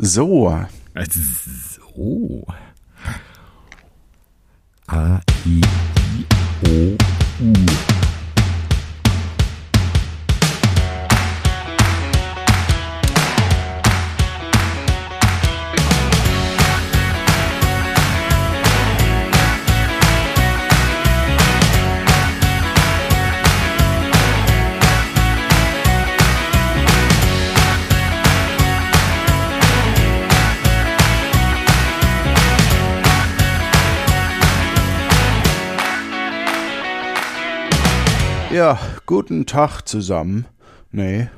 So, So. A, I, I, O, U. guten Tag zusammen. Nee,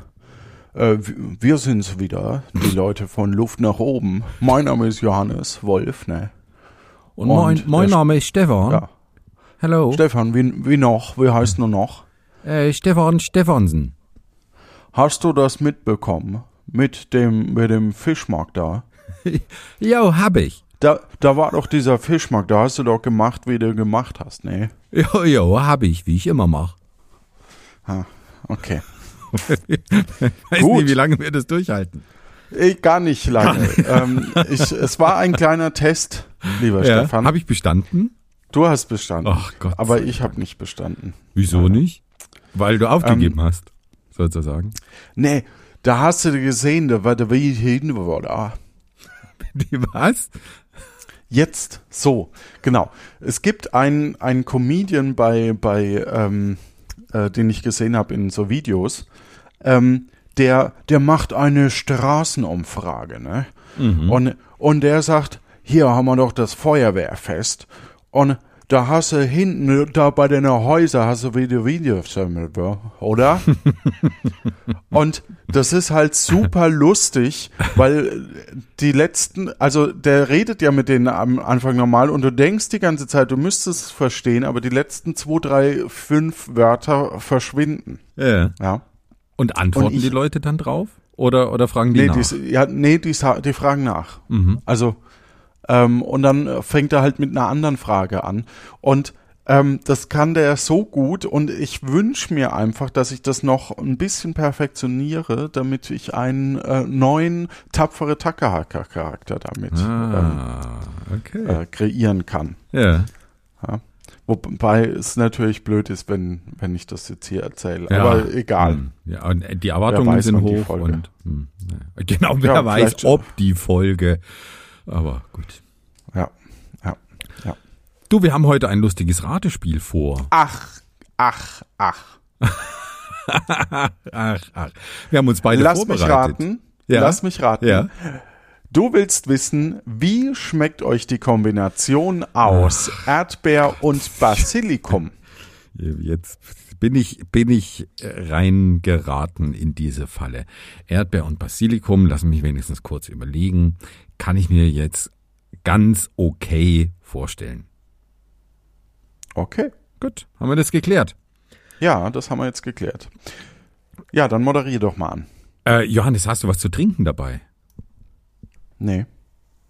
äh, wir sind's wieder, die Leute von Luft nach oben. Mein Name ist Johannes Wolf, ne? Und, mein, Und mein Name ist Stefan. Ja. Hallo. Stefan, wie, wie noch? Wie heißt du noch? äh, Stefan Stefansen. Hast du das mitbekommen? Mit dem, mit dem Fischmarkt da? Jo, hab ich. Da, da war doch dieser Fischmarkt, da hast du doch gemacht, wie du gemacht hast, ne? Jo, jo, hab ich, wie ich immer mach. Ah, okay. Weiß Gut. nie, wie lange wir das durchhalten. Eh, gar nicht lange. ähm, ich, es war ein kleiner Test, lieber Stefan. Hab ich bestanden? Du hast bestanden. Ach Gott aber ich habe nicht bestanden. Wieso nicht? Weil du aufgegeben Ähm, hast, sozusagen. Nee, da hast du gesehen, da war der wie hin war da. Die was? Jetzt so, genau. Es gibt einen, einen Comedian bei, bei ähm, äh, den ich gesehen habe in so Videos, ähm, der, der macht eine Straßenumfrage, ne? Und, und der sagt, hier haben wir doch das Feuerwehrfest. Und da hast du hinten, da bei den Häusern hast du wieder Videos, oder? Und das ist halt super lustig, weil die letzten, also der redet ja mit denen am Anfang normal und du denkst die ganze Zeit, du müsstest es verstehen, aber die letzten zwei, drei, fünf Wörter verschwinden. Ja. Ja. Und antworten Und ich- die Leute dann drauf? Oder, oder fragen die Nee, nach? die, ja, nee die, die fragen nach. Mhm. Also, ähm, und dann äh, fängt er halt mit einer anderen Frage an. Und ähm, das kann der so gut und ich wünsche mir einfach, dass ich das noch ein bisschen perfektioniere, damit ich einen äh, neuen tapfere Tackerhacker-Charakter damit ah, okay. ähm, äh, kreieren kann. ja. Wobei es natürlich blöd ist, wenn, wenn ich das jetzt hier erzähle. Ja. Aber egal. Hm. Ja, und die Erwartungen weiß, sind hoch und hm, ja. genau, wer Ja, weiß, ob die Folge. Aber gut. Ja, ja, ja. Du, wir haben heute ein lustiges Ratespiel vor. Ach, ach, ach. Ach, ach. Wir haben uns beide Lass mich vorbereitet. raten. Ja. Lass mich raten. Ja. Du willst wissen, wie schmeckt euch die Kombination aus Erdbeer und Basilikum? Jetzt bin ich, bin ich reingeraten in diese Falle. Erdbeer und Basilikum, lass mich wenigstens kurz überlegen. Kann ich mir jetzt ganz okay vorstellen. Okay. Gut, haben wir das geklärt. Ja, das haben wir jetzt geklärt. Ja, dann moderier doch mal an. Äh, Johannes, hast du was zu trinken dabei? Nee.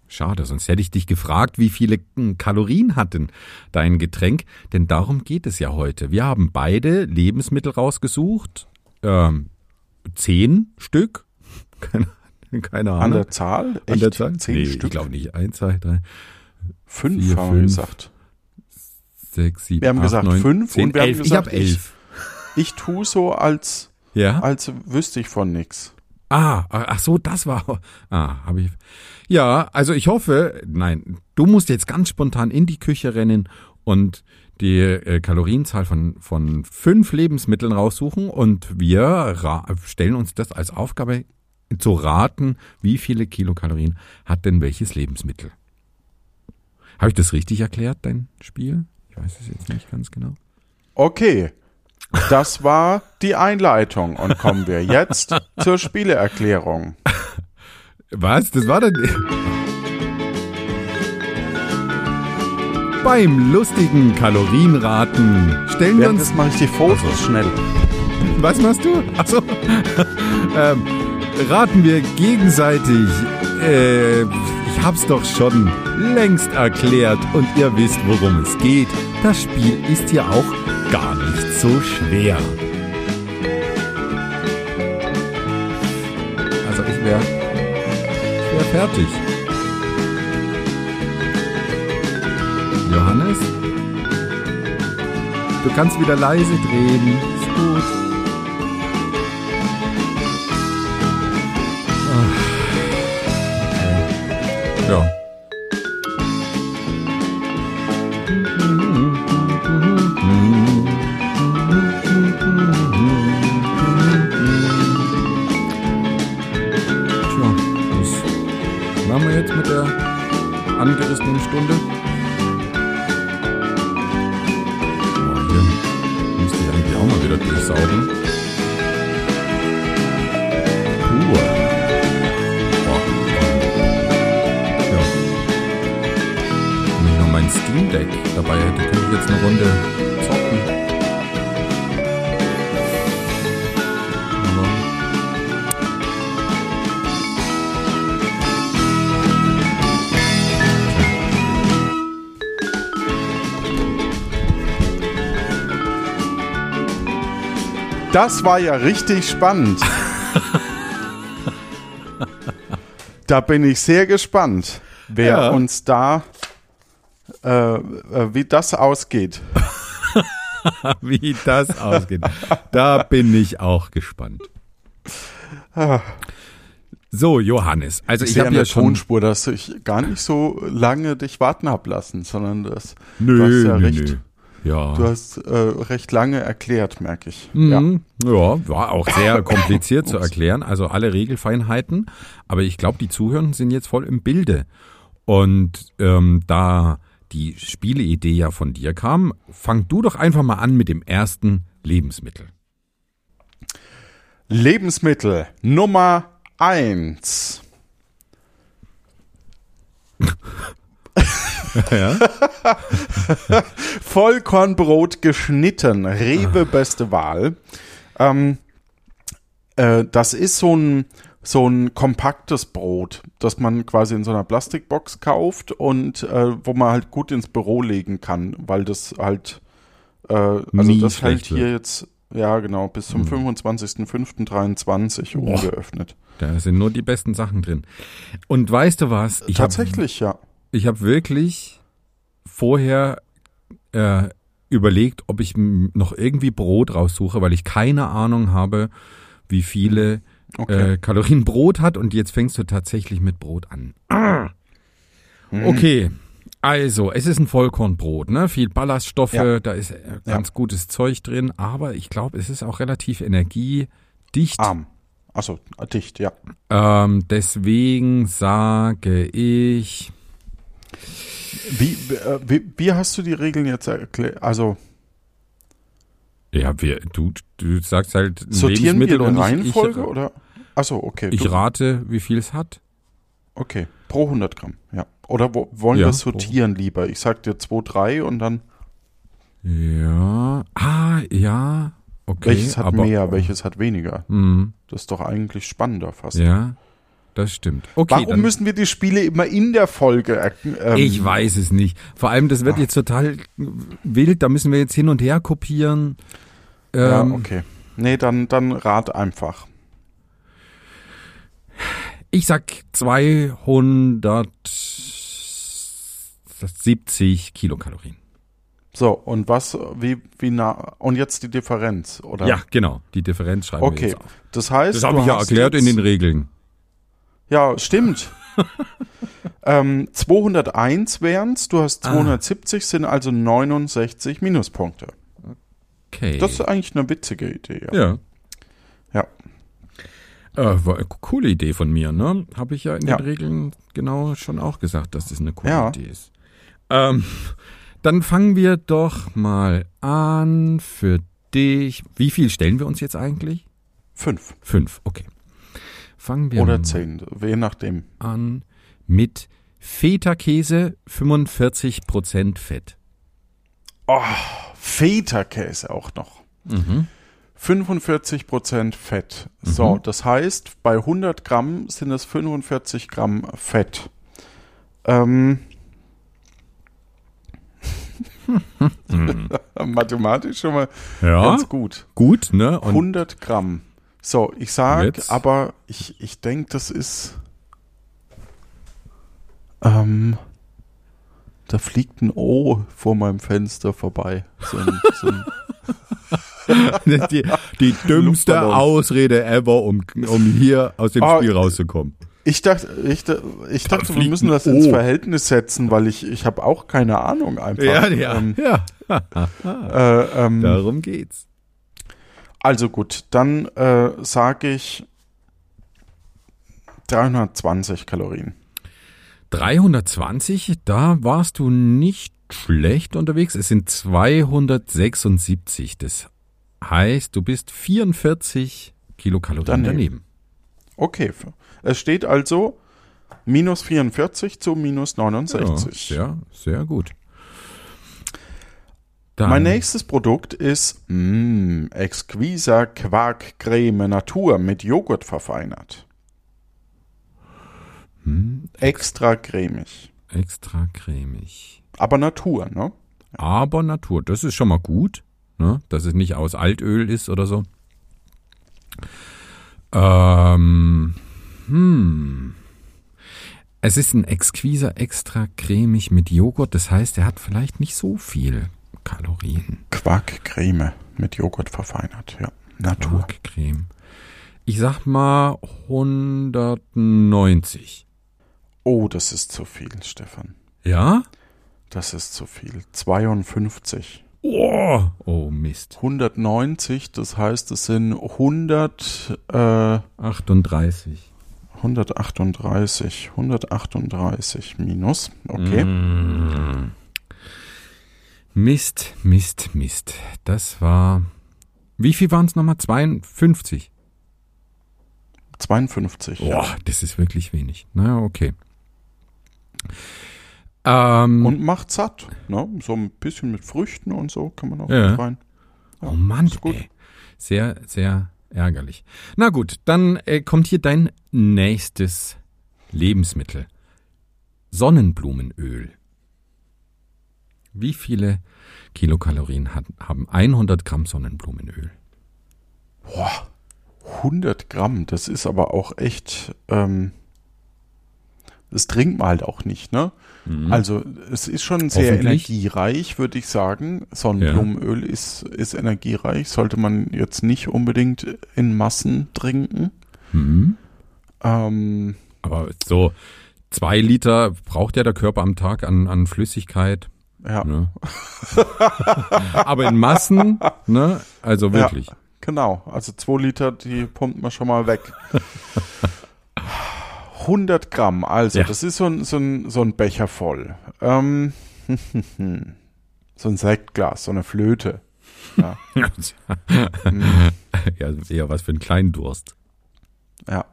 Schade, sonst hätte ich dich gefragt, wie viele Kalorien hat denn dein Getränk? Denn darum geht es ja heute. Wir haben beide Lebensmittel rausgesucht. Ähm, zehn Stück. Keine, keine Ahnung. An der Zahl? An der Echt? Zahl? Zehn nee, Stück? ich glaube nicht. Eins, zwei, drei, Fünf vier, haben wir fünf. gesagt. sechs, sieben, Wir haben acht, gesagt neun, fünf zehn, und wir haben elf. gesagt, ich habe elf. Ich tue so, als, Ja? als wüsste ich von nix. Ah, ach so, das war. Ah, habe ich. Ja, also ich hoffe, nein, du musst jetzt ganz spontan in die Küche rennen und die äh, Kalorienzahl von, von fünf Lebensmitteln raussuchen und wir stellen uns das als Aufgabe zu raten, wie viele Kilokalorien hat denn welches Lebensmittel. Habe ich das richtig erklärt, dein Spiel? Ich weiß es jetzt nicht ganz genau. Okay. Das war die Einleitung und kommen wir jetzt zur Spieleerklärung. Was? Das war dann. Beim lustigen Kalorienraten stellen wir uns. das mache ich die Fotos schnell. Was machst du? Achso. ähm, raten wir gegenseitig. Äh, ich hab's doch schon längst erklärt und ihr wisst, worum es geht. Das Spiel ist ja auch gar nicht so schwer. Also ich wäre wär fertig. Johannes? Du kannst wieder leise drehen. Ist gut. Deck dabei hätte, könnte ich jetzt eine Runde zocken. Aber Das war ja richtig spannend. da bin ich sehr gespannt, wer Ja. uns da, äh, äh, wie das ausgeht. wie das ausgeht. Da bin ich auch gespannt. So, Johannes. Also Ich ich habe ja schon. Tonspur, dass ich gar nicht so lange dich warten hab lassen, sondern das, Nö, du hast ja nö, recht, nö. Ja. du hast äh, recht lange erklärt, merke ich. Mhm. Ja. war auch sehr kompliziert zu erklären, also alle Regelfeinheiten. Aber ich glaube, die Zuhörenden sind jetzt voll im Bilde. Und ähm, da die Spieleidee ja von dir kam, fang du doch einfach mal an mit dem ersten Lebensmittel. Lebensmittel Nummer eins. Ja. Vollkornbrot geschnitten, Rewe beste Wahl. Ähm, äh, das ist so ein so ein kompaktes Brot, das man quasi in so einer Plastikbox kauft und äh, wo man halt gut ins Büro legen kann, weil das halt äh, also Nie das hält hier. Hm. jetzt ja genau bis zum 25.05.23 ungeöffnet. Da sind nur die besten Sachen drin. Und weißt du was? Ich hab Tatsächlich, ja. Ich habe wirklich vorher äh, überlegt, ob ich noch irgendwie Brot raussuche, weil ich keine Ahnung habe, wie viele Okay. äh, Kalorien Brot hat. Und jetzt fängst du tatsächlich mit Brot an. Ah. Mhm. Okay. Also, es ist ein Vollkornbrot, ne? Viel Ballaststoffe, Ja. da ist äh, ganz gutes Zeug drin, aber ich glaube, es ist auch relativ energiedicht. Arm. Achso, dicht, ja. Ähm, deswegen sage ich Wie, äh, wie, wie hast du die Regeln jetzt erklärt? Also Ja, wir, du, du sagst halt sortieren wir Lebensmittel in und Reihenfolge ich, oder? Achso, okay. ich, rate, wie viel es hat. Okay, pro 100 Gramm, ja. Oder wo, wollen Ja, wir sortieren lieber? Ich sag dir 2, 3 und dann, Ja. Ah, ja. Okay. welches hat aber, mehr, welches hat weniger? Hm, Das ist doch eigentlich spannender fast. ja, das stimmt. Okay, Warum müssen wir die Spiele immer in der Folge ähm, ich weiß es nicht. Vor allem, das wird jetzt total wild. Da müssen wir jetzt hin und her kopieren. Ja, Ähm, okay. Nee, dann, dann rat einfach. Ich sag 270 Kilokalorien. So, und was, wie, wie nah, und jetzt die Differenz, oder? Ja, genau. Die Differenz schreiben wir Okay, jetzt auf. das heißt, Das habe ich ja erklärt in den Regeln. Ja, stimmt. ähm, 201 wären's, du hast 270, sind also 69 Minuspunkte. Okay. Das ist eigentlich eine witzige Idee. Ja. ja. ja. Äh, war eine coole Idee von mir, ne? Habe ich ja in Ja. den Regeln genau schon auch gesagt, dass das eine coole Ja. Idee ist. Ähm, dann fangen wir doch mal an für dich. Wie viel stellen wir uns jetzt eigentlich? Fünf Fünf, okay. Fangen wir oder zehn, je nachdem. an mit Feta-Käse, 45% Fett. Feta-Käse auch noch. Mhm. 45% Fett. So, das heißt, bei 100 Gramm sind es 45 Gramm Fett. Ähm, Mathematisch schon mal Ja, ganz gut. gut, ne? Und 100 Gramm. So, ich sag, Jetzt? aber ich, ich denke, das ist. Ähm, da fliegt ein O vor meinem Fenster vorbei. So ein, so ein die, die dümmste. Ausrede ever, um, um hier aus dem Ah, Spiel rauszukommen. ich dachte, ich, ich Da dachte, wir müssen das ins. Verhältnis setzen, weil ich, ich habe auch keine Ahnung einfach. Ja, ja, Ähm, ja. äh, ähm, Darum geht's. Also gut, dann äh, sage ich 320 Kalorien. 320, da warst du nicht schlecht unterwegs. Es sind 276. Das heißt, du bist 44 Kilokalorien Daneben. daneben. Okay, es steht also minus 44 zu minus 69. Ja, sehr, sehr gut. Dann, Mein nächstes Produkt ist mh, exquiser Quarkcreme Natur mit Joghurt verfeinert. Hm, Extra cremig. extra cremig. Aber Natur, ne? Aber Natur, das ist schon mal gut, ne? dass es nicht aus Altöl ist oder so. Ähm, hm. Es ist ein exquiser extra cremig mit Joghurt, das heißt, er hat vielleicht nicht so viel Kalorien. Quarkcreme mit Joghurt verfeinert, ja. Natur. Gurkcreme. Ich sag mal 190. Oh, das ist zu viel, Stefan. Ja? Das ist zu viel. 52. Oh, oh Mist. 190, das heißt, es sind 100, äh, 38. 138. 138 minus. Okay. Mm. Mist, Mist, Mist. Das war. Wie viel waren es nochmal? 52. 52. Boah, das ist wirklich wenig. Na, okay. Ähm, Und macht satt. Ne? So ein bisschen mit Früchten und so kann man auch Ja. rein. oh Mann, gut. ey. Sehr, sehr ärgerlich. Na gut, dann äh, kommt hier dein nächstes Lebensmittel. Sonnenblumenöl. Wie viele Kilokalorien hat, haben 100 Gramm Sonnenblumenöl? Boah, 100 Gramm, das ist aber auch echt, ähm, das trinkt man halt auch nicht, ne? Also es ist schon sehr energiereich, würde ich sagen. Sonnenblumenöl ist, ist energiereich, sollte man jetzt nicht unbedingt in Massen trinken. Mhm. Ähm, Aber so zwei Liter braucht ja der Körper am Tag an, an Flüssigkeit. ja, Ne? Aber in Massen, ne? Also wirklich. genau. Also zwei Liter, die pumpt man schon mal weg. 100 Gramm, also Ja. das ist so ein, so ein, so ein Becher voll. Ähm, so ein Sektglas, so eine Flöte. Ja. Hm, ja, eher was für einen kleinen Durst. ja.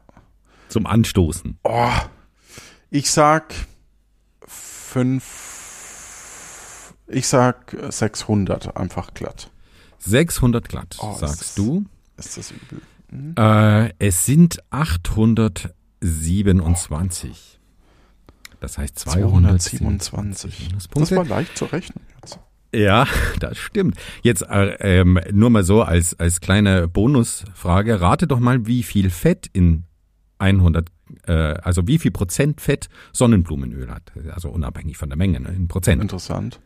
Zum Anstoßen. Oh, ich sag fünf, ich sag 600 einfach glatt. 600 glatt, Oh, ist sagst das- du. Ist das übel? Äh, es sind 827. Das heißt 227 227. Das war leicht zu rechnen jetzt. Ja, das stimmt. Jetzt äh, ähm, nur mal so als, als kleine Bonusfrage. Rate doch mal, wie viel Fett in 100, äh, also wie viel Prozent Fett Sonnenblumenöl hat. Also unabhängig von der Menge, ne, in Prozent. Interessant.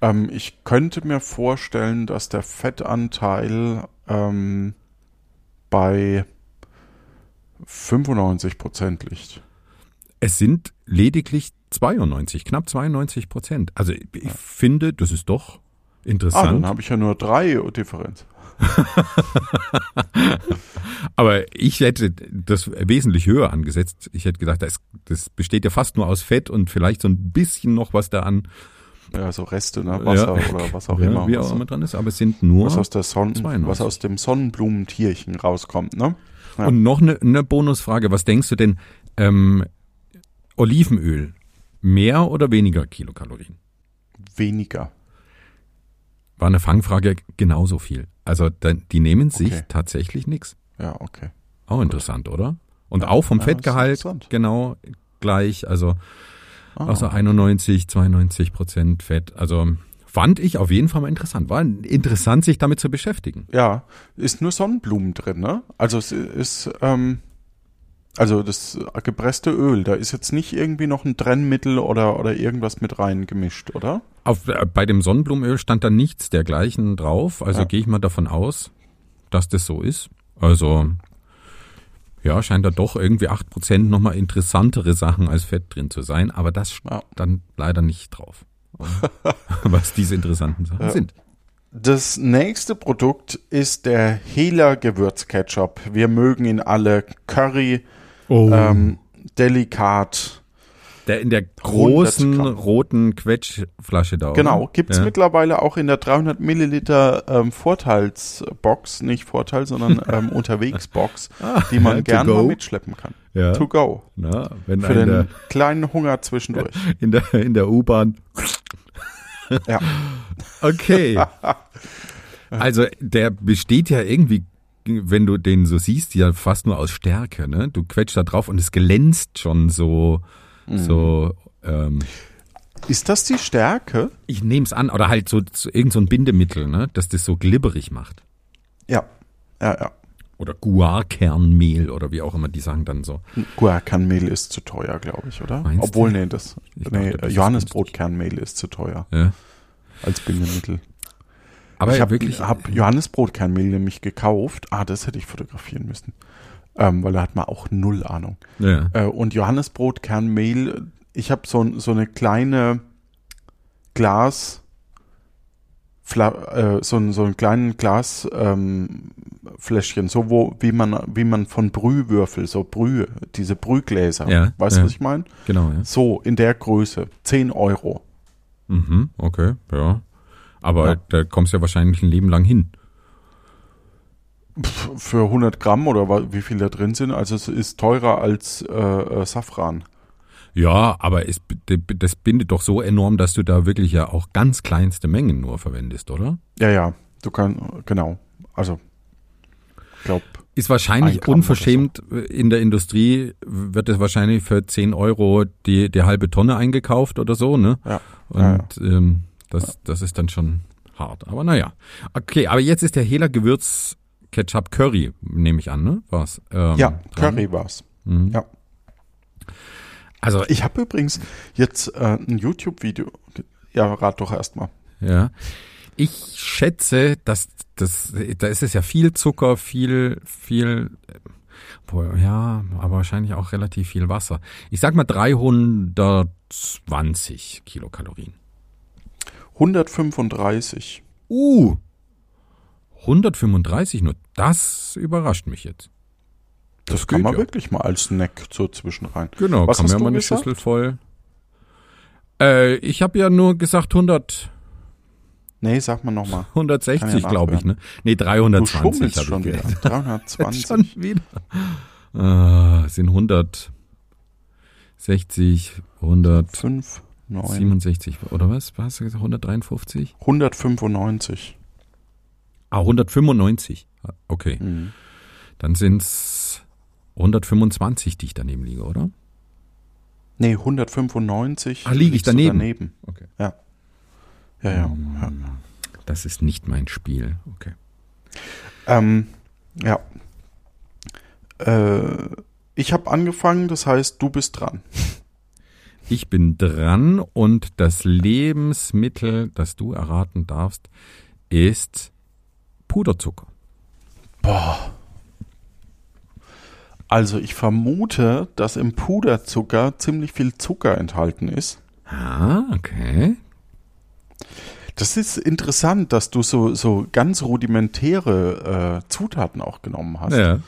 Ähm, ich könnte mir vorstellen, dass der Fettanteil ähm, bei 95 Prozent liegt. Es sind lediglich 92, knapp 92 Prozent. Also ich ich finde, das ist doch Ah, dann interessant. habe ich ja nur drei Differenz. Aber ich hätte das wesentlich höher angesetzt. Ich hätte gedacht, das, das besteht ja fast nur aus Fett und vielleicht so ein bisschen noch was da an Ja, so Reste, ne? Wasser Ja. oder was auch ja, immer. wie auch immer dran ist. Aber es sind nur was aus 92. was aus dem Sonnenblumentierchen rauskommt, ne? Ja. Und noch eine, eine Bonusfrage. Was denkst du denn, ähm, Olivenöl, mehr oder weniger Kilokalorien? Weniger. War eine Fangfrage genauso viel. Also die nehmen sich Okay. tatsächlich nichts. Ja, okay. Auch interessant, oder? Und auch vom ja, Fettgehalt genau gleich. Also Ah, außer 91, 92 Prozent Fett. Also fand ich auf jeden Fall mal interessant. War interessant, sich damit zu beschäftigen. Ja, ist nur Sonnenblumen drin, ne? Also es ist, ähm, Also das gepresste Öl, da ist jetzt nicht irgendwie noch ein Trennmittel oder, oder irgendwas mit rein gemischt, oder? Auf, äh, bei dem Sonnenblumenöl stand da nichts dergleichen drauf, also Ja. gehe ich mal davon aus, dass das so ist. Also ja, scheint da doch irgendwie 8% nochmal interessantere Sachen als Fett drin zu sein, aber das steht Ja. dann leider nicht drauf. was diese interessanten Sachen sind. Das nächste Produkt ist der Hela Gewürzketchup. Wir mögen ihn alle. Curry, Oh. ähm, delikat. Der in der großen 100 Gramm. roten Quetschflasche da. Genau, gibt's ja. mittlerweile auch in der 300 Milliliter ähm, Vorteilsbox, nicht Vorteil, sondern ähm, Unterwegsbox, die man to gern go. mal mitschleppen kann. Ja. To go. Na, Für in der, den kleinen Hunger zwischendurch. in der, in der U-Bahn. Ja. Okay. Also der besteht ja irgendwie, wenn du den so siehst, ja fast nur aus Stärke. Ne? Du quetscht da drauf und es glänzt schon so, Mhm. so. Ähm, Ist das die Stärke? ich nehme es an, oder halt so, so irgend so ein Bindemittel, ne? dass das so glibberig macht. Ja. Ja, ja. Oder Guarkernmehl oder wie auch immer, die sagen dann so. Guarkernmehl ist zu teuer, glaube ich, oder? Meinst Obwohl, du? nee, das, Ich nee, Johannesbrotkernmehl ist zu teuer Ja. als Bindemittel. Aber ich habe wirklich. hab Johannesbrotkernmehl nämlich gekauft. Ah, das hätte ich fotografieren müssen. Ähm, weil da hat man auch null Ahnung. ja. Äh, und Johannesbrotkernmehl, ich habe so, so eine kleine Glas, Fla äh, so, so ein kleinen Glas ähm, so wo, wie man, wie man von Brühwürfel, so Brühe, diese Brühgläser, Ja, weißt du, ja. was ich meine? Genau, ja. So, in der Größe, 10 Euro. Mhm, okay, ja. Aber Ja. da kommst du ja wahrscheinlich ein Leben lang hin. Für 100 Gramm oder wie viel da drin sind, also es ist teurer als äh, äh, Safran. Ja, aber es, das bindet doch so enorm, dass du da wirklich ja auch ganz kleinste Mengen nur verwendest, oder? Ja, ja, du kannst, genau, also, ich glaube, Ist Ein wahrscheinlich unverschämt äh, in der Industrie, wird es wahrscheinlich für 10 Euro die, die halbe Tonne eingekauft oder so, ne? ja. Und Ähm, das, das ist dann schon hart. Aber naja. Okay, aber jetzt ist der Hela Gewürz Ketchup Curry, nehme ich an, ne? Was? Ähm, Ja, dran. Curry war's. Mhm. Ja. Also Ich habe übrigens jetzt äh, ein YouTube-Video. Ja, rat doch erstmal. Ja. Ich schätze, dass das, da ist es ja viel Zucker, viel, viel, boah, ja, aber wahrscheinlich auch relativ viel Wasser. Ich sag mal 320 Kilokalorien. 135. Uh, 135 nur. Das überrascht mich jetzt. Das, kann man ja. wirklich mal als Snack so zwischen rein. Genau, Was kann man ja mal eine gesagt? Schüssel voll. Äh, ich habe ja nur gesagt 100, Nee, sag mal nochmal. 160, Kann ja glaube ich, ne? Nee, Du 320 schummelst habe schon ich wieder. gedacht. 320. Schon wieder. Ah, sind 160, 167 5, 9. oder was? Was hast du gesagt? 153? 195. Ah, 195. Okay, Mhm. dann sind's 125, die ich daneben liege, oder? Nee, 195. Ah, lieg ich daneben? daneben. Okay. Ja. Ja, ja. Hm. ja. Das ist nicht mein Spiel. Okay. Ähm, ja. Äh, ich habe angefangen, das heißt, du bist dran. Ich bin dran und das Lebensmittel, das du erraten darfst, ist Puderzucker. Also ich vermute, dass im Puderzucker ziemlich viel Zucker enthalten ist. Ah, okay. Das ist interessant, dass du so, so ganz rudimentäre äh, Zutaten auch genommen hast. Ja.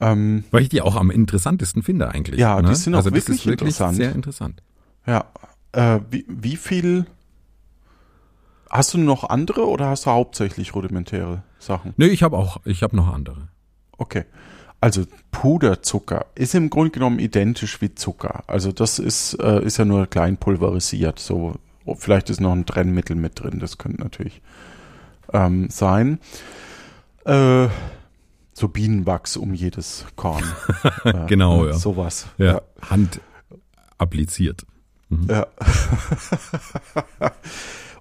Ähm, Weil ich die auch am interessantesten finde eigentlich. Ja, die ne? sind auch also das wirklich ist wirklich interessant. sehr interessant. ja. Äh, wie, wie viel hast du noch andere oder hast du hauptsächlich rudimentäre Sachen? Nö, ich habe auch, ich habe noch andere. Okay. Also Puderzucker ist im Grunde genommen identisch wie Zucker. Also das ist, äh, ist ja nur klein pulverisiert. So, oh, vielleicht ist noch ein Trennmittel mit drin, das könnte natürlich ähm, sein. Äh, so Bienenwachs um jedes Korn. Äh, Genau, ja. Sowas. Ja. Hand appliziert. ja.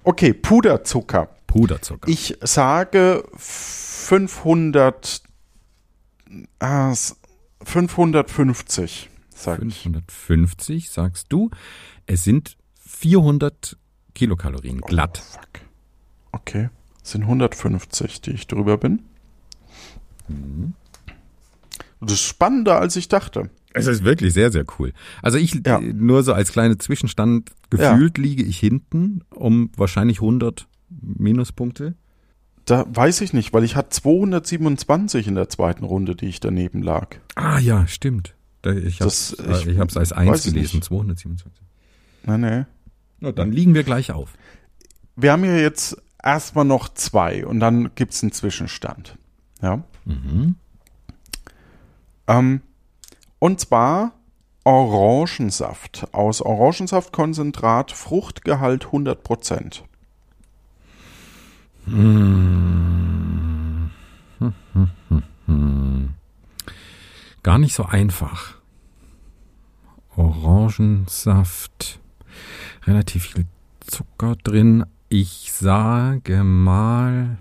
okay, Puderzucker. Puderzucker. Ich sage 500, ah, s- 550, sag ich. 550 sagst du. Es sind 400 Kilokalorien glatt. Oh, fuck. Okay. Das sind 150, die ich drüber bin. Mhm. Das ist spannender, als ich dachte. Es ist wirklich sehr, sehr cool. Also ich, Ja. äh, nur so als kleiner Zwischenstand, gefühlt liege ich hinten um wahrscheinlich 100 Minuspunkte. Da weiß ich nicht, weil ich hatte 227 in der zweiten Runde, die ich daneben lag. Ah ja, stimmt. Ich habe Das- es ich ich hab's als weiß 1 es gelesen, nicht. 227. Nee, nee. Na, dann liegen wir gleich auf. Wir haben hier jetzt erstmal noch zwei und dann gibt's einen Zwischenstand. Ja. Mhm. Ähm, und zwar Orangensaft. Aus Orangensaftkonzentrat, Fruchtgehalt 100%. Gar nicht so einfach. Orangensaft, relativ viel Zucker drin. Ich sage mal.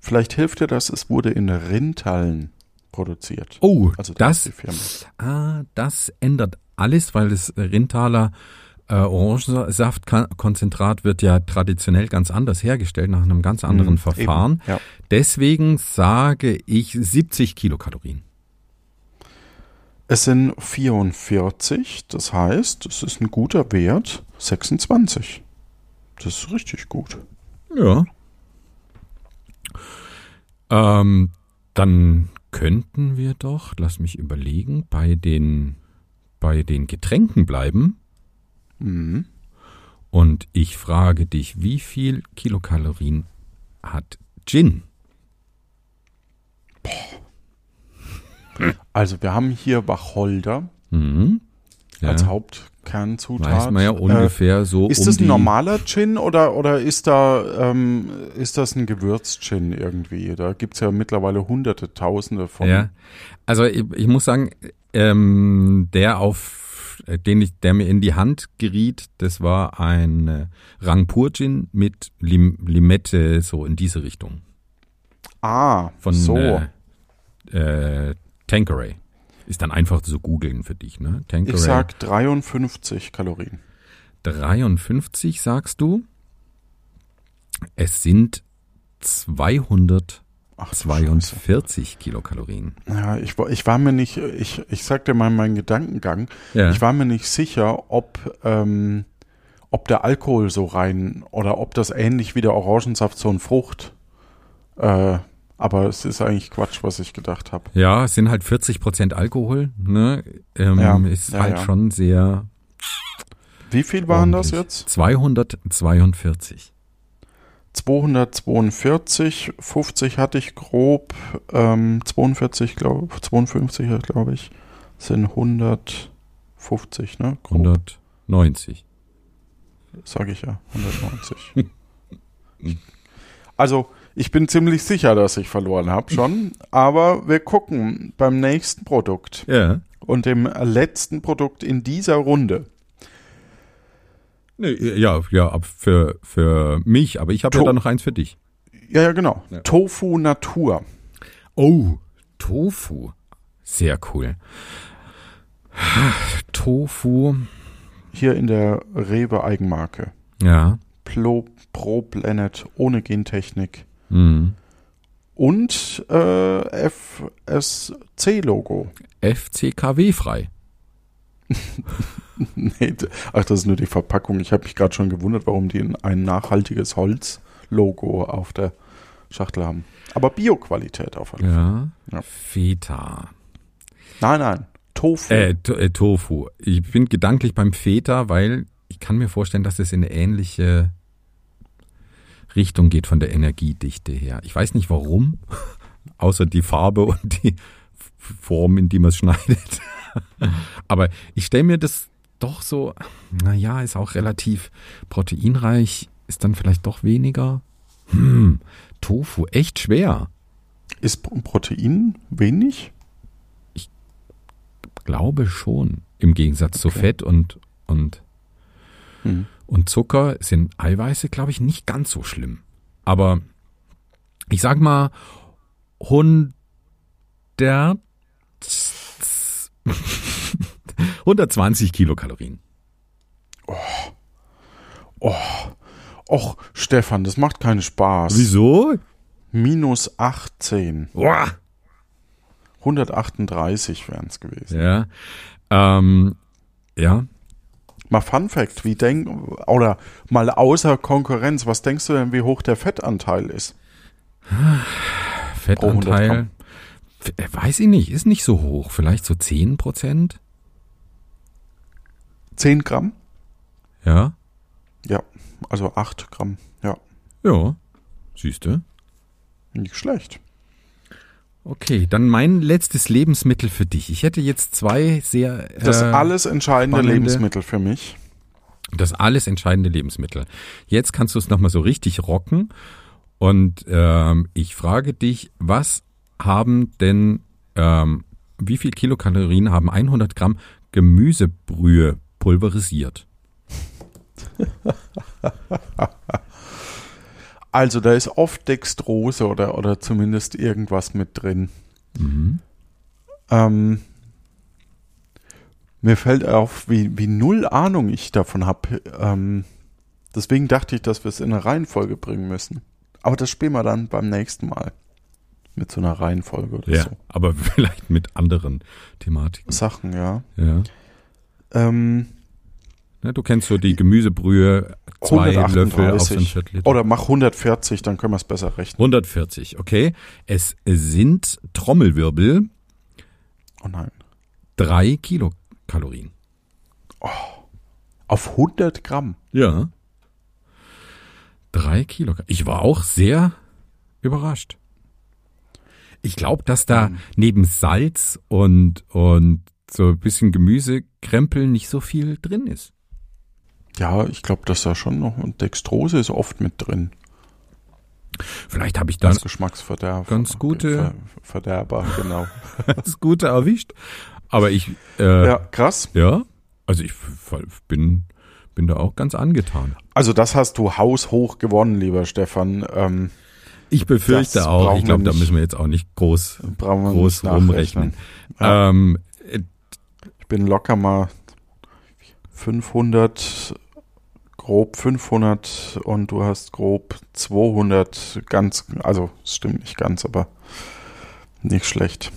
Vielleicht hilft dir das, es wurde in Rintallen produziert. Oh, Also das, ah, das ändert alles, weil das Rintaler äh, Orangensaftkonzentrat wird ja traditionell ganz anders hergestellt, nach einem ganz anderen Mhm, Verfahren. eben, ja. Deswegen sage ich 70 Kilokalorien. Es sind 44, das heißt, es ist ein guter Wert, 26. Das ist richtig gut. Ja. Ähm, dann könnten wir doch, lass mich überlegen, bei den, bei den Getränken bleiben. Mhm. Und ich frage dich, wie viel Kilokalorien hat Gin? Also wir haben hier Wacholder Mhm. Ja, als Hauptkernzutat. weiß man ja Äh, ungefähr so Ist um das ein normaler Gin oder, oder ist, da, ähm, ist das ein Gewürz-Gin irgendwie? Da gibt's ja mittlerweile hunderte, tausende von. Ja, also ich, ich muss sagen, ähm, der auf, äh, den ich, der mir in die Hand geriet, das war ein äh, Rangpur Gin mit Lim Limette, so in diese Richtung. Ah, Von so. äh, äh, Tanqueray. Ist dann einfach zu googeln für dich, ne? Tanqueray. ich sag 53 Kalorien. 53, sagst du? Es sind 242 Ach, du Scheiße. Kilokalorien. Ja, ich, war- ich war mir nicht, ich, ich sag dir mal meinen Gedankengang. Ja. Ich war mir nicht sicher, ob, ähm, ob der Alkohol so rein oder ob das ähnlich wie der Orangensaft so ein Frucht. Äh, aber es ist eigentlich Quatsch, was ich gedacht habe. Ja, es sind halt 40 Prozent Alkohol, ne? Ähm, Ja, ist ja, halt ja. schon sehr Wie viel waren das ordentlich. jetzt? 242. 242, 50 hatte ich grob, ähm, 42, glaube 52, glaube ich, sind 150, ne? Grob, 190. sage ich ja, 190. also, ich bin ziemlich sicher, dass ich verloren habe schon, aber wir gucken beim nächsten Produkt Ja. und dem letzten Produkt in dieser Runde. Ja, ja, für, für mich, aber ich habe ja dann noch eins für dich. Ja, ja, genau. Ja. Tofu Natur. Oh, Tofu. Sehr cool. Tofu. Hier in der Rewe Eigenmarke. Ja. Pro, Pro Planet ohne Gentechnik. Mhm. Und äh, FSC-Logo. FCKW frei. nee, ach, das ist nur die Verpackung. Ich habe mich gerade schon gewundert, warum die ein- nachhaltiges Holz-Logo auf der Schachtel haben. Aber Bioqualität auf alle Fälle. Ja. Ja. Feta. Nein, nein. Tofu. Äh, to äh, Tofu. Ich bin gedanklich beim Feta, weil ich kann mir vorstellen, dass es in eine ähnliche Richtung geht von der Energiedichte her. Ich weiß nicht warum, außer die Farbe und die Form, in die man es schneidet. Aber ich stelle mir das doch so, naja, ist auch relativ proteinreich, ist dann vielleicht doch weniger. Hm, Tofu, echt schwer. Ist Pro- Protein wenig? Glaube schon. Im Gegensatz zu Okay. Fett und, und Hm. Und Zucker sind Eiweiße, glaube ich, nicht ganz so schlimm. Aber ich sag mal, 100 120 Kilokalorien. Och, Stefan, das macht keinen Spaß. Wieso? Minus 18. Boah. 138 wären es gewesen. Ja. Ähm, ja. Mal Fun Fact, wie denk, oder mal außer Konkurrenz, was denkst du denn, wie hoch der Fettanteil ist? Fettanteil. F- äh, Weiß ich nicht, ist nicht so hoch. Vielleicht so 10 Prozent? 10 Gramm? Ja. Ja, also 8 Gramm. Ja, Ja. Siehste. nicht schlecht. Okay, dann mein letztes Lebensmittel für dich. Ich hätte jetzt zwei sehr. Das äh, alles entscheidende spannende- Lebensmittel für mich. Das alles entscheidende Lebensmittel. Jetzt kannst du es nochmal so richtig rocken. Und ähm, ich frage dich, was haben denn, ähm, wie viel Kilokalorien haben 100 Gramm Gemüsebrühe pulverisiert? Also da ist oft Dextrose oder, oder zumindest irgendwas mit drin. Ähm, mir fällt auf, wie, wie null Ahnung ich davon habe. Ähm, deswegen dachte ich, dass wir es in eine Reihenfolge bringen müssen. Aber das spielen wir dann beim nächsten Mal. Mit so einer Reihenfolge oder Ja, so. aber vielleicht mit anderen Thematiken. Sachen, ja. Ja. Ähm, Ne, du kennst so die Gemüsebrühe, zwei Löffel auf so ein 138. Viertel. Oder mach 140, dann können wir es besser rechnen. 140, okay. Es sind Trommelwirbel, Oh nein. drei Kilokalorien. Auf 100 Gramm. Ja. Drei Kilo. Ich war auch sehr überrascht. Ich glaube, dass da neben Salz und, und so ein bisschen Gemüsekrempel nicht so viel drin ist. Ja, ich glaube, dass da schon noch und Dextrose ist oft mit drin. Vielleicht habe ich da Das Geschmacksverderber. ganz gute- Ver Verderber, genau. das Gute erwischt. Aber ich, äh, ja, ja. krass. also ich bin, bin da auch ganz angetan. Also das hast du haushoch gewonnen, lieber Stefan. Ähm, Ich befürchte auch, ich glaube, da müssen wir jetzt auch nicht groß, groß rumrechnen. Ja. Ähm, Ich bin locker mal 500, grob 500 und du hast grob 200 ganz, also es stimmt nicht ganz, aber nicht schlecht.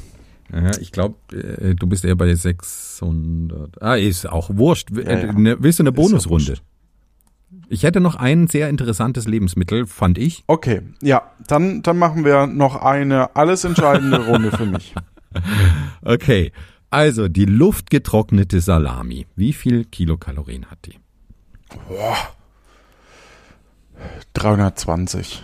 Ja, ich glaube, äh, du bist eher bei 600. Ah, ist auch wurscht. Ja, äh, ja. Ne, willst du eine Bonusrunde? ich hätte noch ein sehr interessantes Lebensmittel, fand ich. Okay, ja, dann, dann machen wir noch eine alles entscheidende Runde für mich. Okay, also die luftgetrocknete Salami. Wie viel Kilokalorien hat die? 320.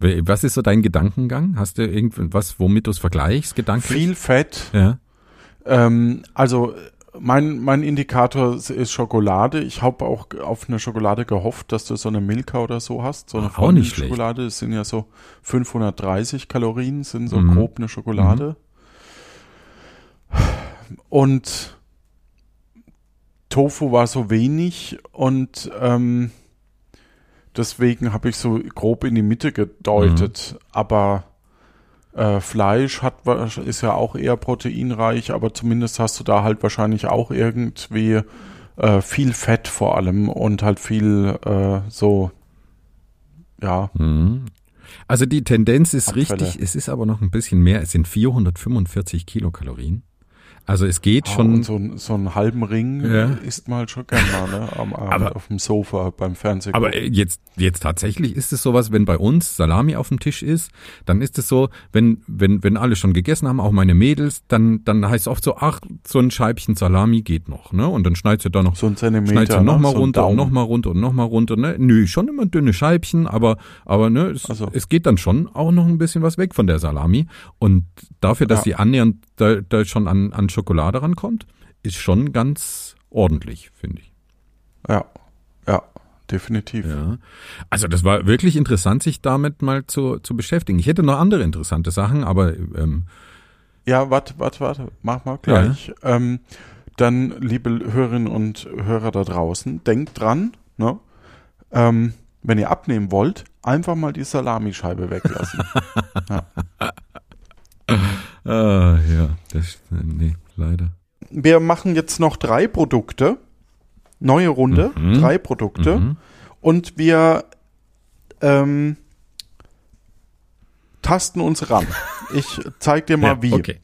W- Was ist so dein Gedankengang? Hast du irgendwas, womit du es vergleichst, gedanklich? Viel Fett. Ja. Ähm, also mein, mein Indikator ist Schokolade. Ich habe auch auf eine Schokolade gehofft, dass du so eine Milka oder so hast. So eine Ah, auch nicht schlecht. Schokolade. Das sind ja so 530 Kalorien, sind so Mhm. grob eine Schokolade. Und Tofu war so wenig und ähm, deswegen habe ich so grob in die Mitte gedeutet. Mhm. Aber äh, Fleisch hat, ist ja auch eher proteinreich, aber zumindest hast du da halt wahrscheinlich auch irgendwie äh, viel Fett vor allem und halt viel äh, so, ja, Mhm. Also die Tendenz ist Abfälle. richtig, es ist aber noch ein bisschen mehr. Es sind 445 Kilokalorien. Also es geht Ah, schon. und so, ein- so einen halben Ring Ja. isst man halt schon gerne mal, ne? Am Abend Aber- auf dem Sofa beim Fernsehen. Aber jetzt, jetzt tatsächlich ist es sowas, wenn bei uns Salami auf dem Tisch ist, dann ist es so, wenn, wenn, wenn alle schon gegessen haben, auch meine Mädels, dann, dann heißt es oft so, ach, so ein Scheibchen Salami geht noch, ne? Und dann schneidet sie da noch, so ein Zentimeter. schneidet sie nochmal ne? so ein runter und Daumen. nochmal runter und nochmal runter, ne? Nö, schon immer dünne Scheibchen, aber, aber ne, es, Also. es geht dann schon auch noch ein bisschen was weg von der Salami. Und dafür, dass Ja. sie annähernd da, da schon an, an Schokolade rankommt, ist schon ganz ordentlich, finde ich. Ja, ja, definitiv. Ja. Also das war wirklich interessant, sich damit mal zu, zu beschäftigen. Ich hätte noch andere interessante Sachen, aber ähm, Ja, warte, warte, warte, mach mal gleich. Ähm, dann, liebe Hörerinnen und Hörer da draußen, denkt dran, ne? ähm, wenn ihr abnehmen wollt, einfach mal die Salamischeibe weglassen. ah, ja, das, nee. Leider. Wir machen jetzt noch drei Produkte. Neue Runde, Mhm. drei Produkte. Mhm. Und wir ähm, tasten uns ran. Ich zeig dir mal Ja, wie. Okay.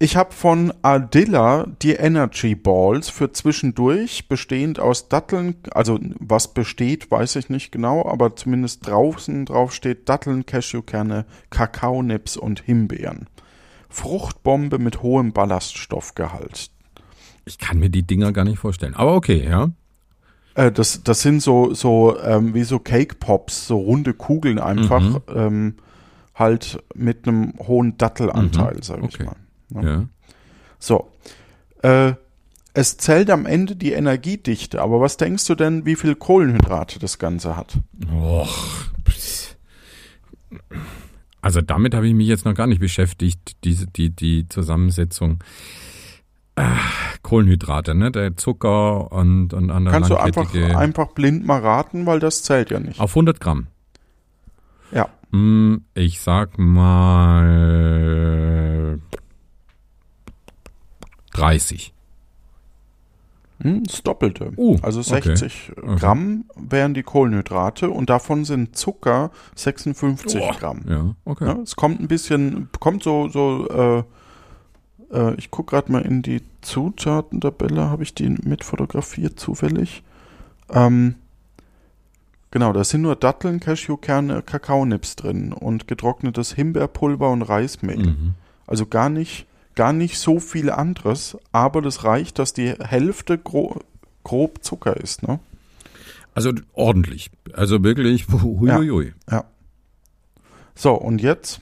Ich habe von Ardilla die Energy Balls für zwischendurch, bestehend aus Datteln, also was besteht, weiß ich nicht genau, aber zumindest draußen drauf steht Datteln, Cashewkerne, Kakaonips und Himbeeren. Fruchtbombe mit hohem Ballaststoffgehalt. Ich kann mir die Dinger gar nicht vorstellen. Aber okay, ja. Äh, das, das sind so, so ähm, wie so Cake Pops, so runde Kugeln einfach, Mhm. ähm, halt mit einem hohen Dattelanteil, sag ich okay. mal. ja. So. Äh, es zählt am Ende die Energiedichte, aber was denkst du denn, wie viel Kohlenhydrate das Ganze hat? Och. Also damit habe ich mich jetzt noch gar nicht beschäftigt, diese, die, die Zusammensetzung. Ah, Kohlenhydrate, ne? Der Zucker und, und andere Kannst du einfach, einfach blind mal raten, weil das zählt ja nicht. Auf 100 Gramm. Ja. Hm, Ich sag mal 30. Hm, das Doppelte. Uh, also okay. 60 Gramm wären die Kohlenhydrate und davon sind Zucker 56 Boah. Gramm. Ja, okay. Ja, es kommt ein bisschen, kommt so, so, äh, äh, ich gucke gerade mal in die Zutatentabelle, habe ich die mit fotografiert zufällig. Ähm, genau, da sind nur Datteln, Cashewkerne, Kakaonips drin und getrocknetes Himbeerpulver und Reismehl. Mhm. Also gar nicht, gar nicht so viel anderes, aber das reicht, dass die Hälfte gro grob Zucker ist, ne? Also ordentlich. Also wirklich, huiuiui. So, und jetzt,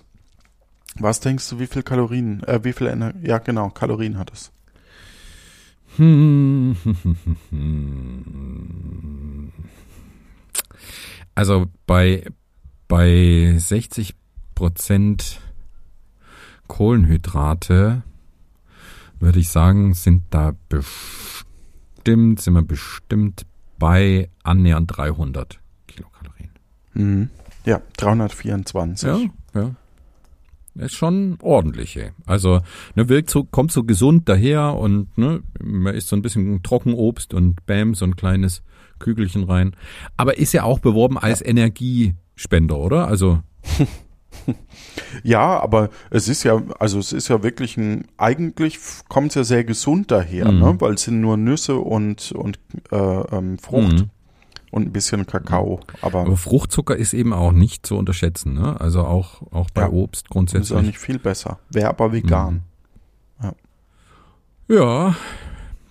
was denkst du, wie viel Kalorien, äh, wie viel Ener ja genau, Kalorien hat es? Also bei, bei 60 Prozent Kohlenhydrate würde ich sagen, sind da bestimmt, sind wir bestimmt bei annähernd 300 Kilokalorien. Mhm. Ja, 324. Ja, ja. Ist schon ordentlich, ey. Also, ne, wirkt so, kommt so gesund daher und ne, man isst so ein bisschen Trockenobst und bam, so ein kleines Kügelchen rein. Aber ist ja auch beworben als Energiespender, oder? Also, Ja, aber es ist ja, also es ist ja wirklich ein, eigentlich kommt es ja sehr gesund daher, Mhm. ne? weil es sind nur Nüsse und, und äh, ähm, Frucht Mhm. und ein bisschen Kakao. Aber, aber Fruchtzucker ist eben auch nicht zu unterschätzen, ne? Also auch, auch bei Ja. Obst das ist auch grundsätzlich. nicht viel besser. Wäre aber vegan. Ja,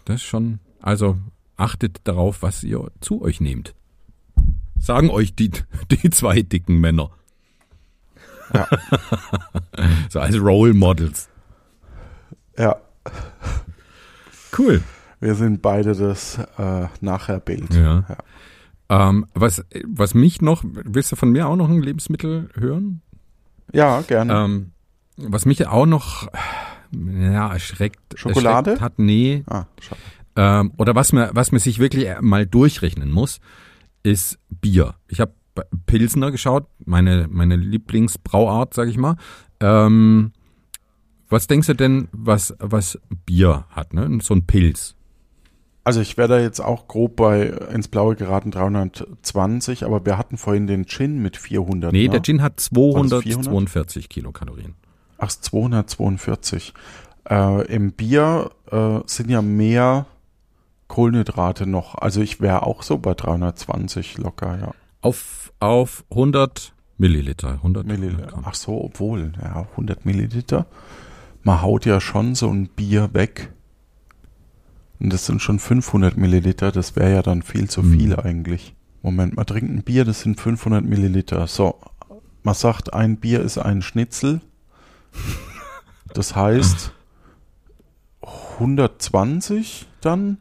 das ist schon, also achtet darauf, was ihr zu euch nehmt. Sagen euch die, die zwei dicken Männer. Ja. so als Role Models. Ja, Cool. wir sind beide das äh, Nachherbild. Ja. Ja. Ähm, was, was mich noch, willst du von mir auch noch ein Lebensmittel hören? Ja, gerne. Ähm, was mich auch noch ja, erschreckt, Schokolade? erschreckt hat, nee. ah. Ähm, oder was man, was man sich wirklich mal durchrechnen muss, ist Bier. Ich habe Pilsner geschaut, meine, meine Lieblingsbrauart, sag ich mal. Ähm, was denkst du denn, was, was Bier hat, ne? So ein Pilz. Also ich wäre da jetzt auch grob bei ins Blaue geraten 320, aber wir hatten vorhin den Gin mit 400. Nee, ne? der Gin hat das 242 Kilokalorien. Ach, 242. Äh, Im Bier äh, sind ja mehr Kohlenhydrate noch. Also ich wäre auch so bei 320 locker, ja. Auf, auf 100 Milliliter. 100 Milliliter. Ach so, obwohl, ja, 100 Milliliter. Man haut ja schon so ein Bier weg. Und das sind schon 500 Milliliter. Das wäre ja dann viel zu Hm. viel eigentlich. Moment, man trinkt ein Bier, das sind 500 Milliliter. So, man sagt, ein Bier ist ein Schnitzel. Das heißt 120 dann?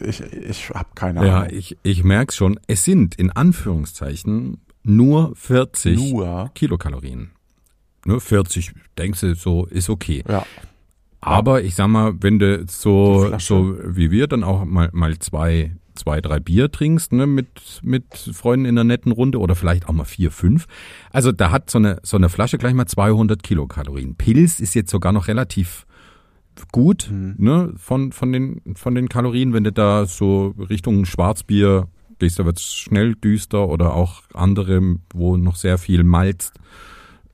Ich, ich habe keine Ja, Ahnung. ich, ich merk's schon. Es sind in Anführungszeichen nur 40 Nur. Kilokalorien. Nur 40, denkst du, so ist okay. Ja, Aber ich sag mal, wenn du so, so wie wir dann auch mal, mal zwei, zwei, drei Bier trinkst, ne, mit, mit Freunden in einer netten Runde oder vielleicht auch mal vier, fünf. Also da hat so eine, so eine Flasche gleich mal 200 Kilokalorien. Pilz ist jetzt sogar noch relativ gut, Mhm. ne, von, von den, von den Kalorien, wenn du da so Richtung Schwarzbier gehst, da wird's schnell düster oder auch andere, wo noch sehr viel Malz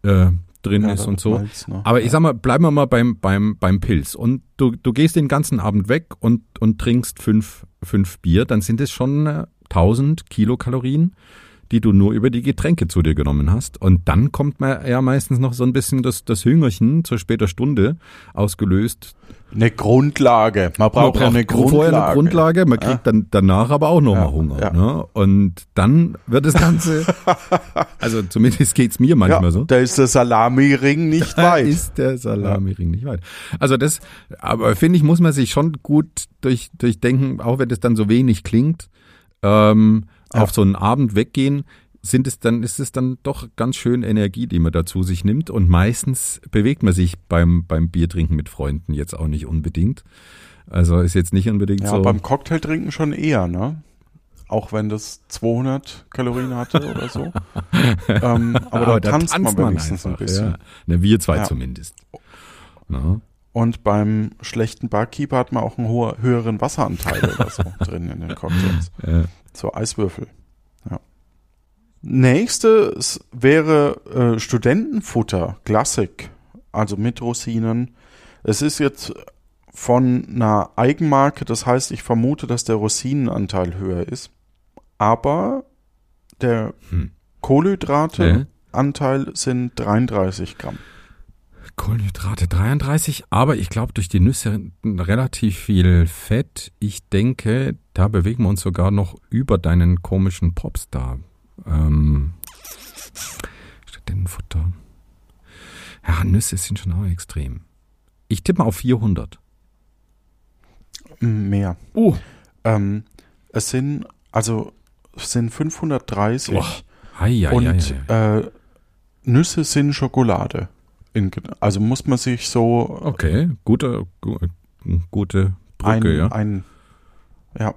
äh, drin Ja, ist und wird so. Ne? Aber ich sag mal, bleiben wir mal beim, beim, beim Pilz. Und du, du gehst den ganzen Abend weg und, und trinkst fünf, fünf Bier, dann sind es schon äh, 1000 Kilokalorien, die du nur über die Getränke zu dir genommen hast. Und dann kommt man ja meistens noch so ein bisschen das, das Hüngerchen zur später Stunde ausgelöst. Eine Grundlage. Man braucht ja eine Grundlage. vorher eine Grundlage, man kriegt dann danach aber auch nochmal Ja, Hunger. ja. Ne? Und dann wird das Ganze, also zumindest geht's mir Ja, manchmal so. da ist der Salamiring nicht Da weit. ist der Salamiring nicht weit. Also das, aber finde ich, muss man sich schon gut durch, durchdenken, auch wenn das dann so wenig klingt, ähm, Ja. auf so einen Abend weggehen, sind es dann, ist es dann doch ganz schön Energie, die man dazu sich nimmt. Und meistens bewegt man sich beim, beim Biertrinken mit Freunden jetzt auch nicht unbedingt. Also ist jetzt nicht unbedingt Ja, so. beim Cocktailtrinken schon eher, ne? Auch wenn das 200 Kalorien hatte oder so. ähm, aber, da, tanzt man wenigstens ein bisschen. Ja. Ne, wir zwei Ja. zumindest. Na? Und beim schlechten Barkeeper hat man auch einen höheren Wasseranteil oder so drin in den Cocktails. Ja. So Eiswürfel. Ja. Nächstes wäre äh, Studentenfutter, Classic, also mit Rosinen. Es ist jetzt von einer Eigenmarke, das heißt, ich vermute, dass der Rosinenanteil höher ist. Aber der Hm. Kohlenhydrate-Anteil sind 33 Gramm. Kohlenhydrate 33, aber ich glaube durch die Nüsse relativ viel Fett. Ich denke, da bewegen wir uns sogar noch über deinen komischen Popstar. Ähm, Studentenfutter. Ja, Nüsse sind schon auch extrem. Ich tippe mal auf 400. Mehr. Oh, Ähm, es sind, also, es sind 530 Boah. hei, hei, und hei. Äh, Nüsse sind Schokolade. In, also muss man sich so Okay, gute, gu, gute Brücke, ein, ja. ein, ja,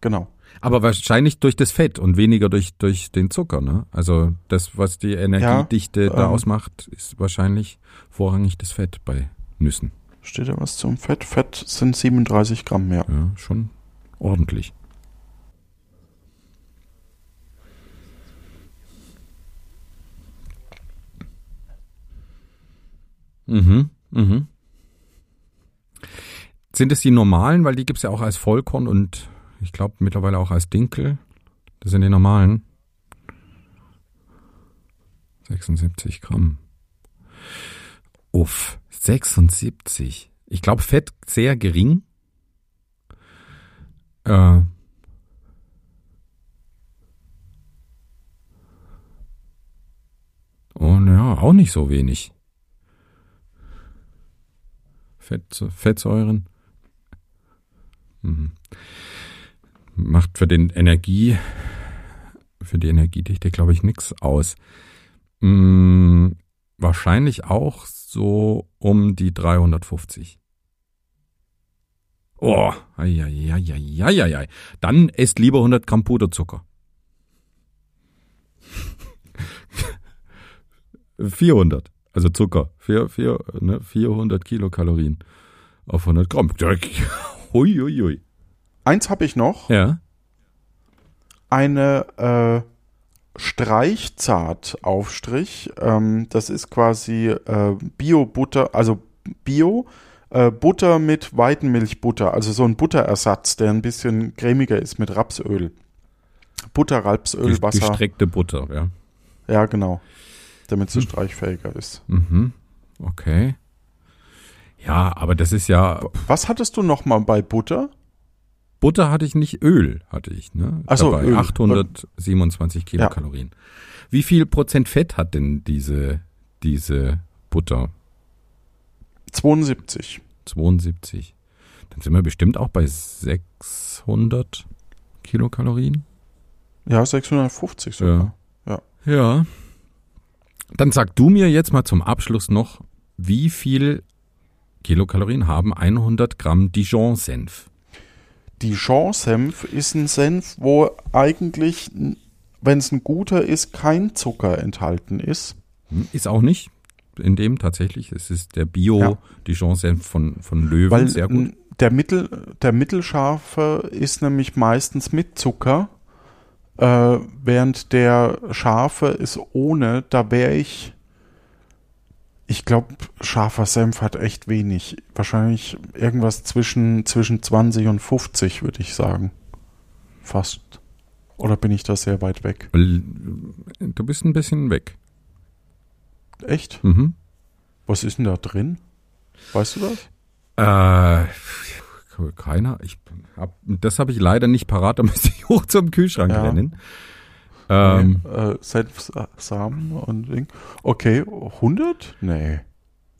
genau. Aber wahrscheinlich durch das Fett und weniger durch, durch den Zucker, ne? Also das, was die Energiedichte da ähm, ausmacht, ist wahrscheinlich vorrangig das Fett bei Nüssen. Steht da was zum Fett? Fett sind 37 Gramm mehr. Ja, schon ordentlich. Mhm, mhm. Sind es die normalen, weil die gibt's ja auch als Vollkorn und ich glaube mittlerweile auch als Dinkel. Das sind die normalen. 76 Gramm. Uff, 76. Ich glaube, Fett sehr gering. Äh, oh, ja, auch nicht so wenig. Fett, Fettsäuren. Mhm. Macht für den Energie, für die Energiedichte, glaube ich, nix aus. Mm, wahrscheinlich auch so um die 350. Oh, ei, ei, ei, ei. Dann esst lieber 100 Gramm Puderzucker. 400, also Zucker, vier, vier, ne, 400 Kilokalorien auf 100 Gramm. Hui, hui, hui. Eins habe ich noch. Ja, Eine äh, Streichzart-Aufstrich. Ähm, das ist quasi äh, Bio-Butter, also Bio. Äh, Butter mit Weidenmilchbutter, also so ein Butterersatz, der ein bisschen cremiger ist mit Rapsöl. Butter, Rapsöl, Wasser. gestreckte Butter, ja. Ja, genau. Damit sie streichfähiger ist. Mhm. Okay. Ja, aber das ist ja Was hattest du noch mal bei Butter? Butter hatte ich nicht, Öl hatte ich, ne? Ach so, Dabei Öl. 827 Kilokalorien. Wie viel Prozent Fett hat denn diese, diese Butter? 72. 72. Dann sind wir bestimmt auch bei 600 Kilokalorien. Ja, 650 sogar. Ja. Ja. Dann sag du mir jetzt mal zum Abschluss noch, wie viel Kilokalorien haben 100 Gramm Dijon-Senf? Dijon-Senf ist ein Senf, wo eigentlich, wenn es ein guter ist, kein Zucker enthalten ist. Hm, Ist auch nicht. in dem tatsächlich. Es ist der Bio Ja. Dijon-Senf von, von Löwen, Weil sehr gut. der Mittel, der mittelscharfe ist nämlich meistens mit Zucker, äh, während der scharfe ist ohne. Da wäre ich, ich glaube, scharfer Senf hat echt wenig. Wahrscheinlich irgendwas zwischen, zwischen 20 und 50, würde ich sagen. Fast. Oder bin ich da sehr weit weg? Du bist ein bisschen weg. Echt? Mhm. Was ist denn da drin? Weißt du das? Äh, keiner. Ich hab, das habe ich leider nicht parat, da müsste ich hoch zum Kühlschrank Ja. rennen. Ähm, nee, äh, Senfsamen und Ding. Okay, 100? Nee.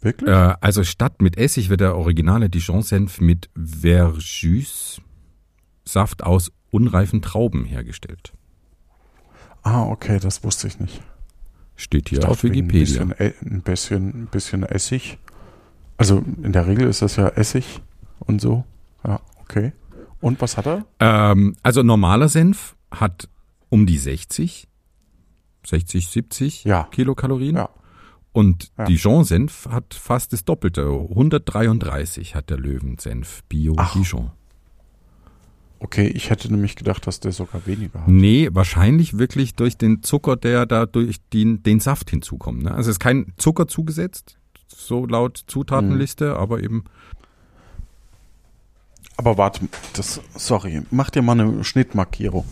Wirklich? äh, also statt mit Essig wird der originale Dijon-Senf mit Verjus Saft aus unreifen Trauben hergestellt. Ah, okay, das wusste ich nicht. Steht hier Ich auf Wikipedia. Ein bisschen, ein, bisschen, ein bisschen Essig. Also in der Regel ist das ja Essig und so. Ja, okay. Und was hat er? Ähm, also normaler Senf hat um die 60, 60, 70 Ja. Kilokalorien. Ja. Und Ja. Dijon-Senf hat fast das Doppelte. 133 hat der Löwensenf Bio Ach. Dijon. Okay, ich hätte nämlich gedacht, dass der sogar weniger hat. Nee, wahrscheinlich wirklich durch den Zucker, der da durch den, den Saft hinzukommt. Ne? Also es ist kein Zucker zugesetzt, so laut Zutatenliste, aber eben. Aber warte, das, sorry, mach dir mal eine Schnittmarkierung.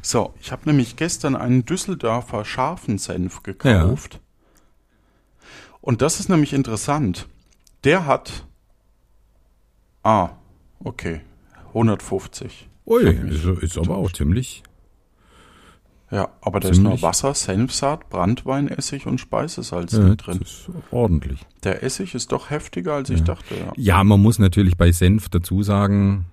So, ich habe nämlich gestern einen Düsseldorfer scharfen Senf gekauft. Und das ist nämlich interessant. Der hat. Ah, okay. 150. Ui, ist, ist aber auch ziemlich. Ja, aber da ist nur. Wasser, Senfsaat, Brandweinessig und Speisesalz Ja, mit das drin. ist ordentlich. Der Essig ist doch heftiger, als ich dachte. Ja. Ja, man muss natürlich bei Senf dazu sagen,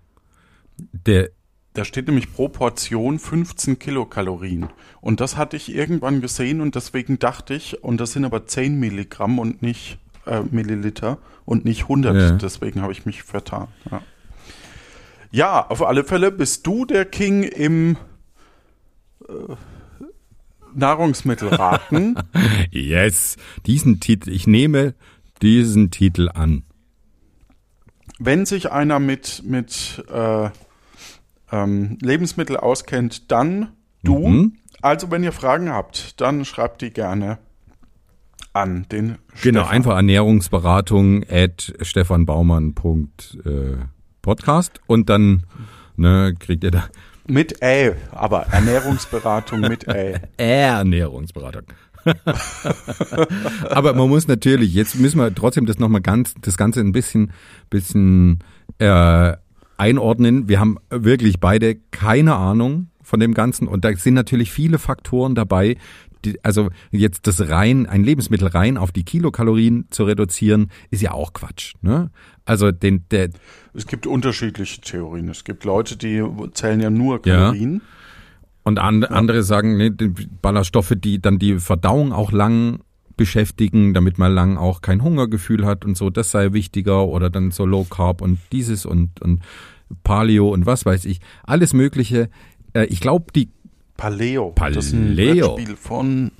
der, Da steht nämlich pro Portion 15 Kilokalorien. Und das hatte ich irgendwann gesehen und deswegen dachte ich, und das sind aber 10 Milligramm und nicht äh, Milliliter und nicht 100. Ja. Deswegen habe ich mich vertan. Ja. ja, auf alle Fälle bist du der King im äh, Nahrungsmittelraten. yes, diesen Titel, ich nehme diesen Titel an. Wenn sich einer mit, mit äh, ähm, Lebensmittel auskennt, dann du. Mhm. Also wenn ihr Fragen habt, dann schreibt die gerne an den Genau, Stefan. einfach Ernährungsberatung at stefanbaumann.podcast und dann ne, kriegt ihr da Mit Ä, aber Ernährungsberatung mit Ä. Ernährungsberatung. Aber man muss natürlich, jetzt müssen wir trotzdem das nochmal ganz, das Ganze ein bisschen, bisschen äh, einordnen. Wir haben wirklich beide keine Ahnung von dem Ganzen und da sind natürlich viele Faktoren dabei. Die, also jetzt das rein, ein Lebensmittel rein auf die Kilokalorien zu reduzieren, ist ja auch Quatsch. Ne? Also den, der, Es gibt unterschiedliche Theorien. Es gibt Leute, die zählen ja nur Ja. Kalorien. Und an, andere sagen, ne, die Ballaststoffe, die dann die Verdauung auch lang beschäftigen, damit man lang auch kein Hungergefühl hat und so, das sei wichtiger oder dann so Low Carb und dieses und, und Paleo und was weiß ich, alles Mögliche. Äh, ich glaube, die Paleo. Das ist ein Paleo. Brettspiel von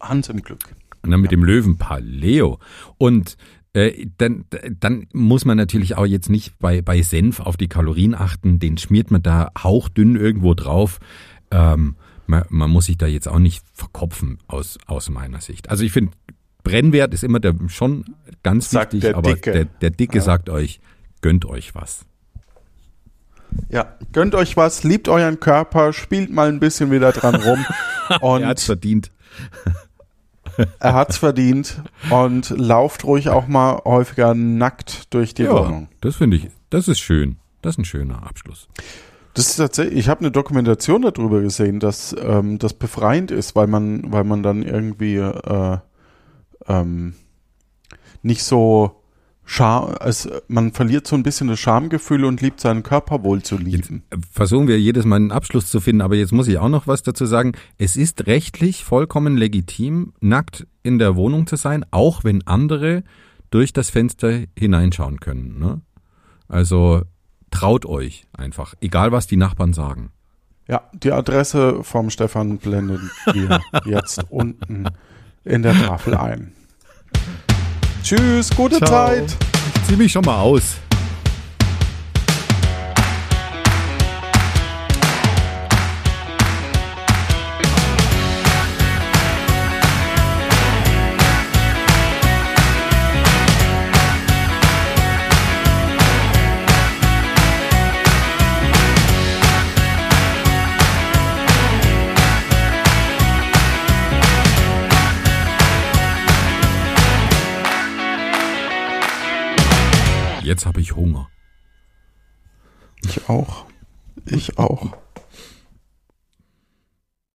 Hans im Glück. ne, mit dem Löwen Paleo und äh, dann, dann muss man natürlich auch jetzt nicht bei, bei Senf auf die Kalorien achten, den schmiert man da hauchdünn irgendwo drauf. Ähm, man, man muss sich da jetzt auch nicht verkopfen aus, aus meiner Sicht. Also ich finde, Brennwert ist immer der, schon ganz Sagt wichtig, der aber Dicke. der, der Dicke sagt euch, gönnt euch was. Ja, gönnt euch was, liebt euren Körper, spielt mal ein bisschen wieder dran rum. Und Er hat's verdient. Er hat's verdient. Und lauft ruhig auch mal häufiger nackt durch die Ja, Wohnung. das finde ich, das ist schön. Das ist ein schöner Abschluss. Das ist tatsächlich, ich habe eine Dokumentation darüber gesehen, dass ähm, das befreiend ist, weil man, weil man dann irgendwie äh, ähm, nicht so Scham, es, man verliert so ein bisschen das Schamgefühl und liebt seinen Körper wohl zu lieben. versuchen wir jedes Mal einen Abschluss zu finden, aber jetzt muss ich auch noch was dazu sagen. Es ist rechtlich vollkommen legitim, nackt in der Wohnung zu sein, auch wenn andere durch das Fenster hineinschauen können. Ne? Also traut euch einfach, egal was die Nachbarn sagen. Ja, die Adresse vom Stefan blenden wir jetzt unten in der Tafel ein. Tschüss, gute Ciao. Zeit. Ich zieh mich schon mal aus. Ich Hunger. Ich auch. Ich auch.